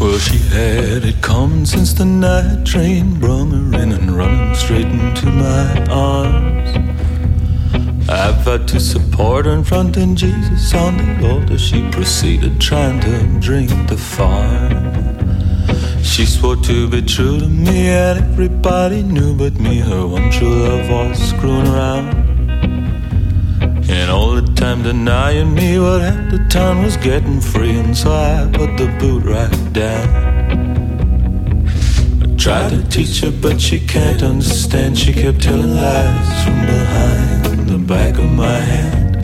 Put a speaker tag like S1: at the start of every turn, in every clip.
S1: Well, she had it coming since the night train brung her in and running straight into my arms confronting Jesus on the altar, she proceeded trying to drink the fire. She swore to be true to me, and everybody knew but me. Her one true love was screwing around. And all the time denying me what half the town was getting free, and so I put the boot right down. I tried to teach her, but she can't understand. She kept telling lies from behind of my hand.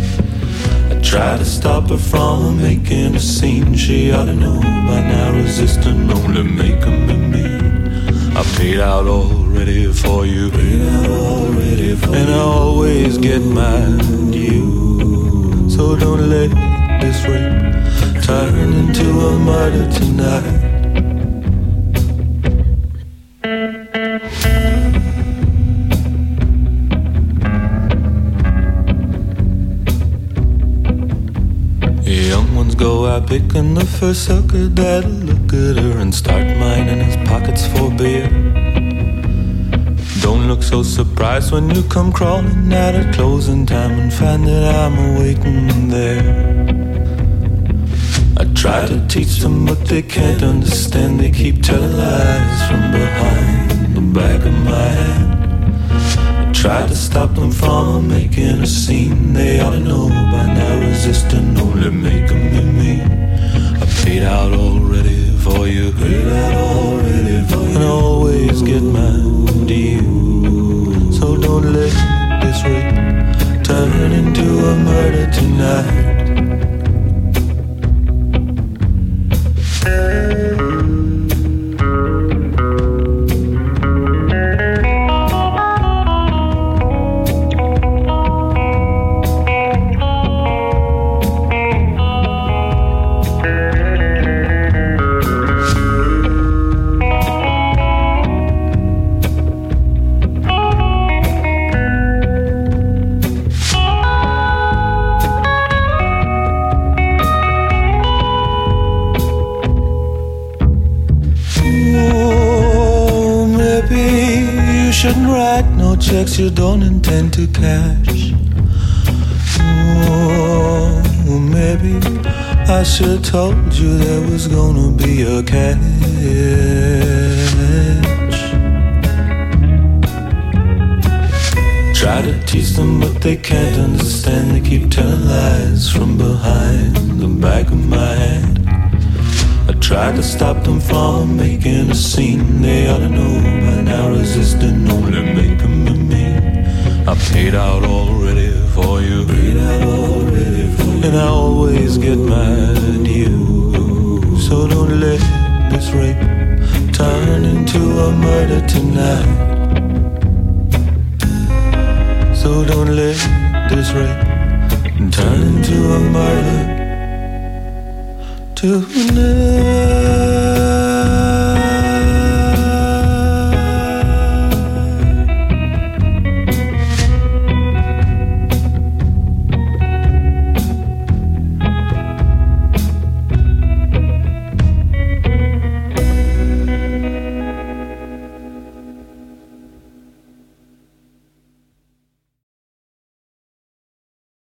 S1: I try to stop her from making a scene. She ought to know by now resisting only making me mean. I paid out already for you, paid out already for and I always get my due. So don't let this rape turn into a murder tonight. Picking the first sucker that'll look at her and start mining his pockets for beer. Don't look so surprised when you come crawling at closing time and find that I'm waiting there. I try to teach them, but they can't understand. They keep telling lies from behind the back of my hand. I try to stop them from making a scene. They ought to know by now resisting only checks you don't intend to cash. Oh, maybe I should told you there was gonna be a catch. Try to teach them, but they can't understand. They keep telling lies from behind the back of my hand. I tried to stop them from making a scene. They ought to know by now, resisting only make them I paid out already for you. Paid out already for you. And I always get my due. So don't let this rape turn into a murder tonight. So don't let this rape turn into a murder to know